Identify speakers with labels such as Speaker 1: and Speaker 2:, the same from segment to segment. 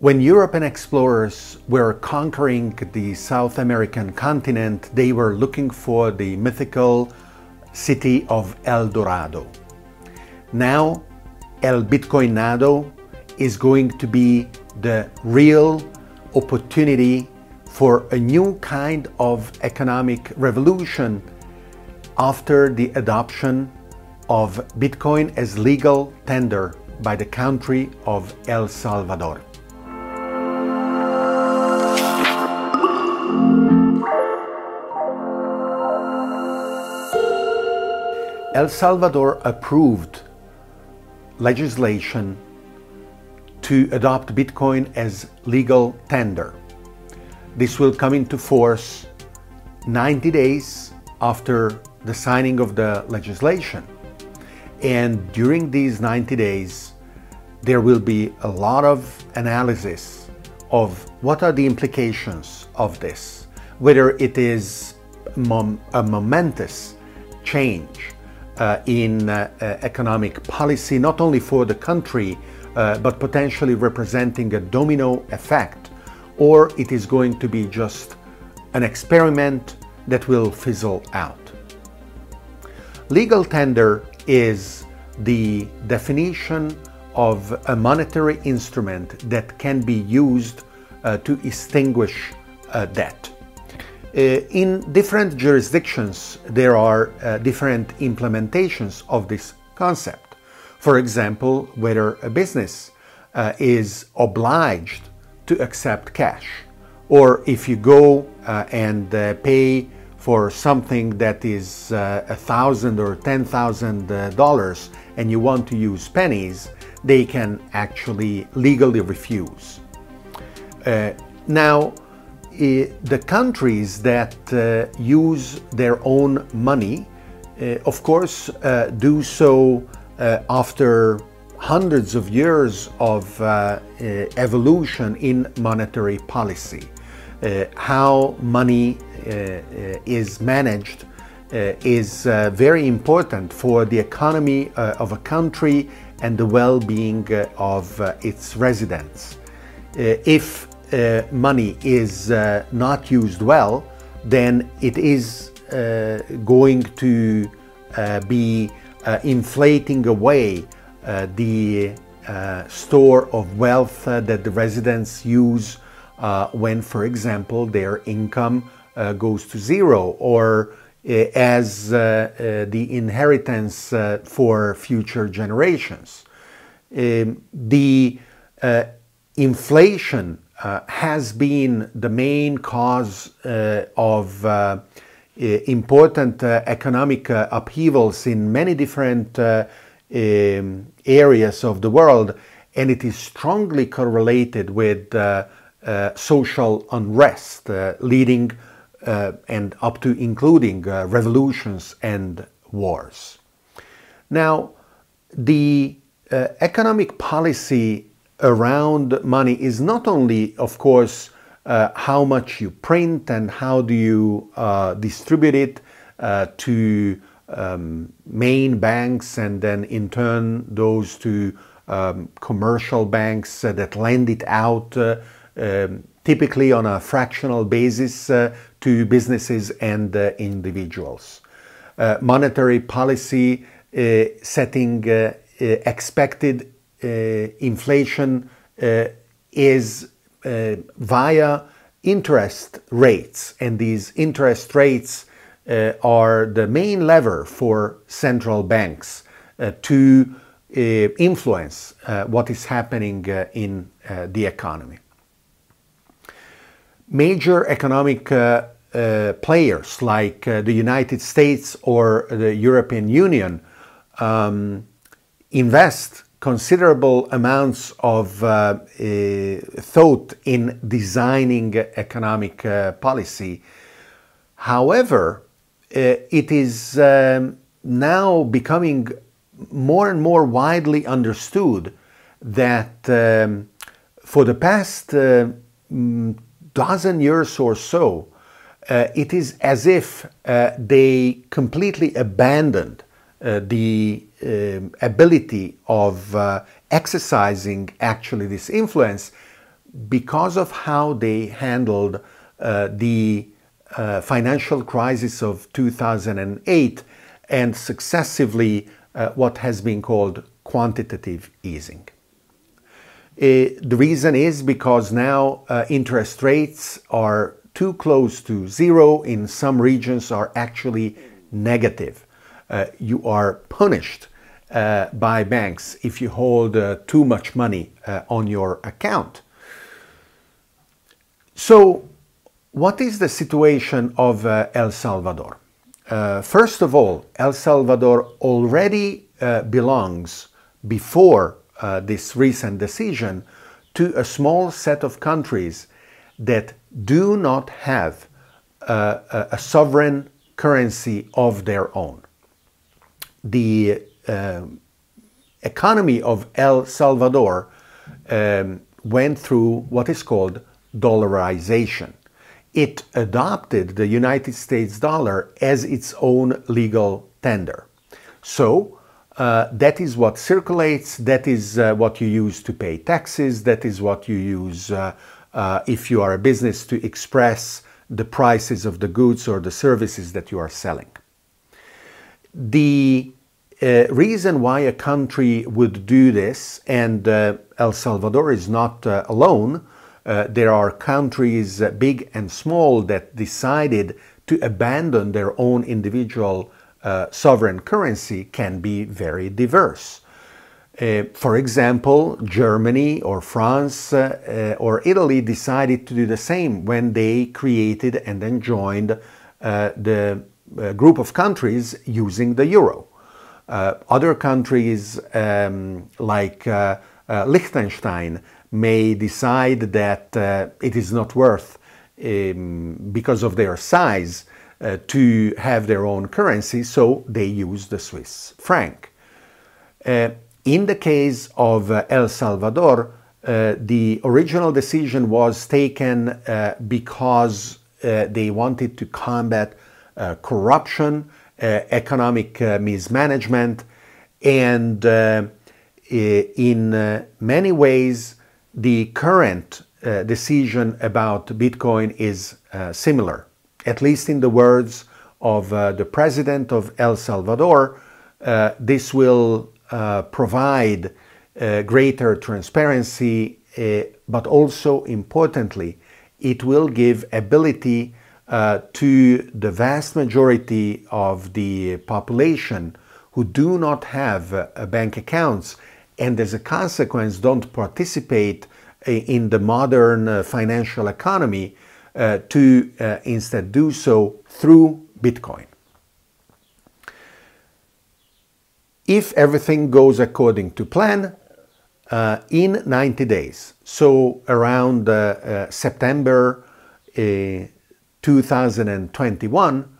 Speaker 1: When European explorers were conquering the South American continent, they were looking for the mythical city of El Dorado. Now, El Bitcoinado is going to be the real opportunity for a new kind of economic revolution after the adoption of Bitcoin as legal tender by the country of El Salvador. El Salvador approved legislation to adopt Bitcoin as legal tender. This will come into force 90 days after the signing of the legislation. And during these 90 days, there will be a lot of analysis of what are the implications of this, whether it is a momentous change uh, in uh, uh, economic policy, not only for the country, but potentially representing a domino effect, or it is going to be just an experiment that will fizzle out. Legal tender is the definition of a monetary instrument that can be used uh, to extinguish a debt. Uh, in different jurisdictions, there are uh, different implementations of this concept. For example, whether a business uh, is obliged to accept cash, or if you go uh, and uh, pay for something that is uh, a thousand or ten thousand dollars and you want to use pennies, they can actually legally refuse. now, the countries that uh, use their own money, uh, of course, uh, do so after hundreds of years of evolution in monetary policy. how money is managed uh, is uh, very important for the economy uh, of a country and the well being of its residents. if uh, money is uh, not used well, then it is uh, going to uh, be uh, inflating away uh, the store of wealth that the residents use when, for example, their income goes to zero or as the inheritance for future generations. Um, the inflation uh, has been the main cause uh, of uh, important uh, economic uh, upheavals in many different uh, um, areas of the world, and it is strongly correlated with social unrest, leading and up to including revolutions and wars. Now, the economic policy around money is not only, of course, uh, how much you print and how do you uh, distribute it uh, to um, main banks and then in turn those to um, commercial banks that lend it out uh, um, typically on a fractional basis uh, to businesses and uh, individuals. monetary policy setting expected uh, inflation uh, is uh, via interest rates, and these interest rates are the main lever for central banks to influence what is happening in the economy. Major economic uh, uh, players like uh, the United States or the European Union um, invest considerable amounts of uh, thought in designing economic uh, policy. However, uh, it is um, now becoming more and more widely understood that um, for the past uh, mm, dozen years or so, uh, it is as if uh, they completely abandoned the um, ability of uh, exercising actually this influence because of how they handled uh, the uh, financial crisis of 2008 and successively what has been called quantitative easing. The reason is because now uh, interest rates are too close to zero, in some regions are actually negative. Uh, you are punished uh, by banks if you hold uh, too much money uh, on your account. So, what is the situation of El Salvador? first of all, El Salvador already belongs before uh, this recent decision to a small set of countries that do not have uh, a, a, sovereign currency of their own. The uh, economy of El Salvador um, went through what is called dollarization. It adopted the United States dollar as its own legal tender. So, uh, that is what circulates, that is uh, what you use to pay taxes, that is what you use uh, uh, if you are a business to express the prices of the goods or the services that you are selling. The uh, reason why a country would do this, and El Salvador is not alone, there are countries, big and small, that decided to abandon their own individual uh, sovereign currency can be very diverse. Uh, for example, Germany or France uh, uh or Italy decided to do the same when they created and then joined uh, the uh, group of countries using the euro. Other countries um, like Liechtenstein may decide that it is not worth, um, because of their size, uh, to have their own currency, so they use the Swiss franc. Uh, in the case of uh, El Salvador, uh, the original decision was taken uh, because uh, they wanted to combat corruption, economic mismanagement, and in many ways, the current decision about Bitcoin is similar at least in the words of uh, the president of El Salvador, uh, this will uh, provide uh, greater transparency, uh, but also importantly, it will give ability uh, to the vast majority of the population who do not have bank accounts and as a consequence don't participate in the modern financial economy uh, to uh, instead do so through Bitcoin. If everything goes according to plan, uh, in 90 days, so around uh, uh, September uh, 2021,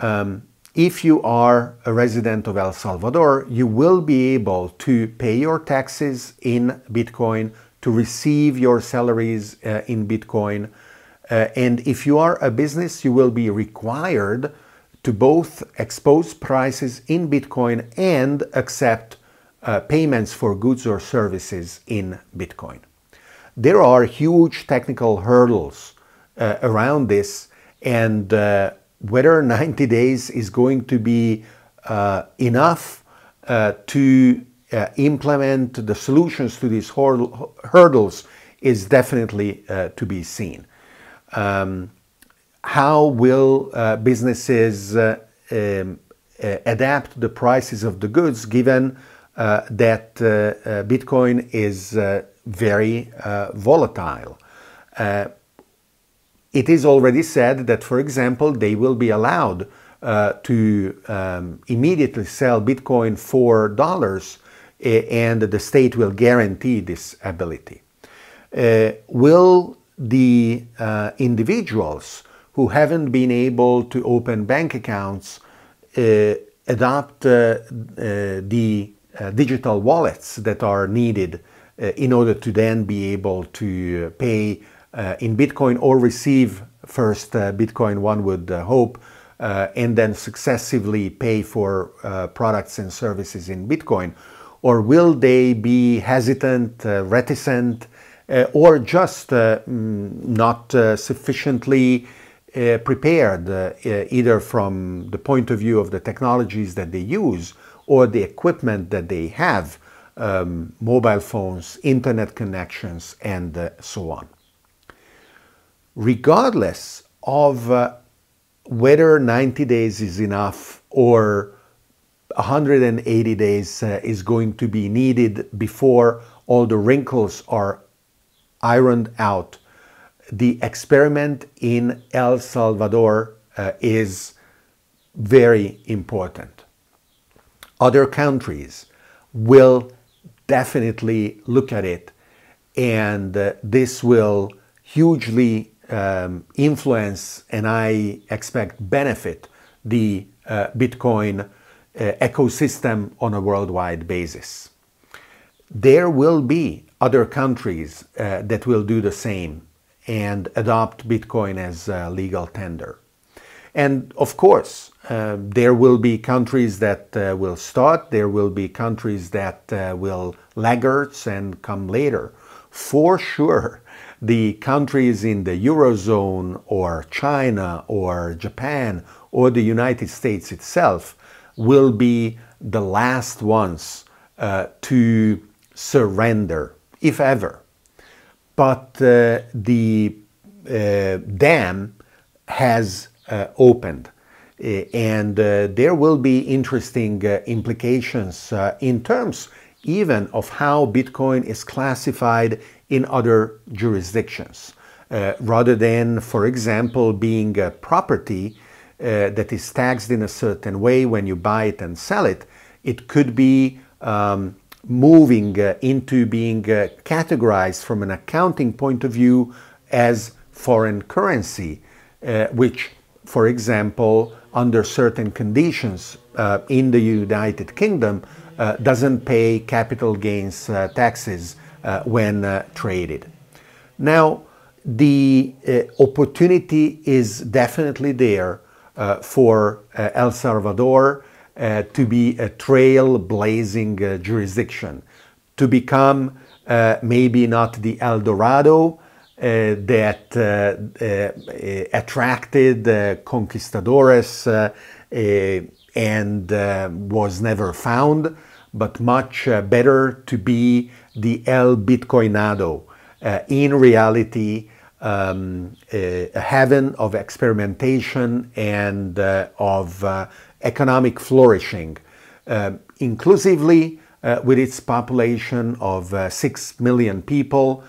Speaker 1: um, if you are a resident of El Salvador, you will be able to pay your taxes in Bitcoin, to receive your salaries in Bitcoin, uh, and if you are a business, you will be required to both expose prices in Bitcoin and accept uh, payments for goods or services in Bitcoin. There are huge technical hurdles uh, around this, and uh, whether 90 days is going to be uh, enough uh, to implement the solutions to these hurdles is definitely to be seen. Um, how will uh, businesses uh, um, uh, adapt the prices of the goods given uh, that uh, uh, Bitcoin is very volatile? It is already said that, for example, they will be allowed to um, immediately sell Bitcoin for dollars and the state will guarantee this ability. will the uh, individuals who haven't been able to open bank accounts uh, adopt uh, uh the uh, digital wallets that are needed uh, in order to then be able to pay in Bitcoin or receive first Bitcoin, one would hope, and then successively pay for products and services in Bitcoin? Or will they be hesitant, reticent, uh, or just uh, mm, not uh, sufficiently uh, prepared, uh, either from the point of view of the technologies that they use or the equipment that they have, um, mobile phones, internet connections, and uh, so on. Regardless of whether 90 days is enough or 180 days uh, is going to be needed before all the wrinkles are ironed out. The experiment in El Salvador uh, is very important. Other countries will definitely look at it, and uh, this will hugely um, influence and I expect benefit the uh, Bitcoin uh, ecosystem on a worldwide basis. There will be other countries uh, that will do the same and adopt Bitcoin as legal tender. And of course, uh, there will be countries that uh, will start, there will be countries that uh, will laggards and come later. For sure, the countries in the Eurozone or China or Japan or the United States itself will be the last ones uh, to surrender, if ever. But uh, the uh, dam has uh, opened. Uh, and uh, there will be interesting implications in terms even of how Bitcoin is classified in other jurisdictions. Uh, rather than, for example, being a property uh, that is taxed in a certain way when you buy it and sell it, it could be um, moving uh, into being uh, categorized from an accounting point of view as foreign currency, uh, which, for example, under certain conditions uh, in the United Kingdom, doesn't pay capital gains taxes uh, when uh, traded. Now, the uh, opportunity is definitely there for El Salvador to be a trailblazing jurisdiction, to become maybe not the El Dorado, uh, that uh, uh, attracted conquistadores and was never found, but much better to be the El Bitcoinado. Uh, in reality, um, a, heaven of experimentation and uh, of uh, economic flourishing, uh, inclusively uh, with its population of uh, 6 million people,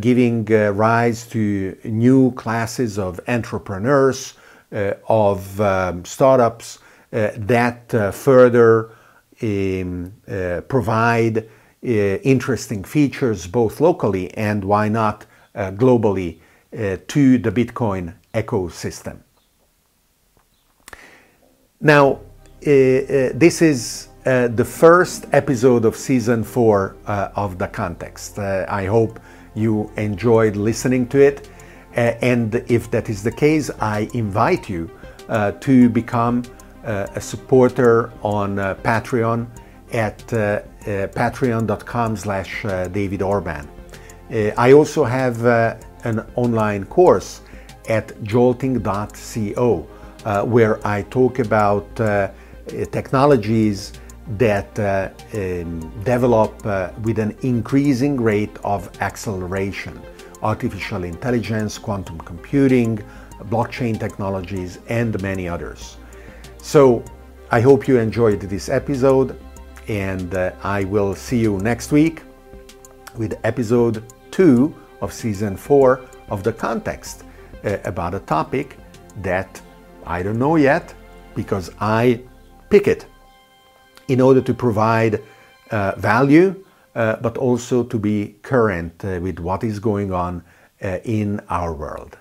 Speaker 1: giving rise to new classes of entrepreneurs, of um, startups that further um, provide uh, interesting features both locally and why not uh, globally uh, to the Bitcoin ecosystem. Now, this is uh, the first episode of season four uh, of The Context. Uh, I hope you enjoyed listening to it. and if that is the case, I invite you to become a supporter on Patreon at uh, patreon.com slash uh, David Orban. Uh, I also have an online course at jolting.co where I talk about technologies that uh, um, develop uh, with an increasing rate of acceleration artificial intelligence, quantum computing, blockchain technologies, and many others. So I hope you enjoyed this episode and uh, I will see you next week with episode two of season four of The Context uh, about a topic that I don't know yet because I pick it in order to provide uh, value, uh, but also to be current uh, with what is going on uh, in our world.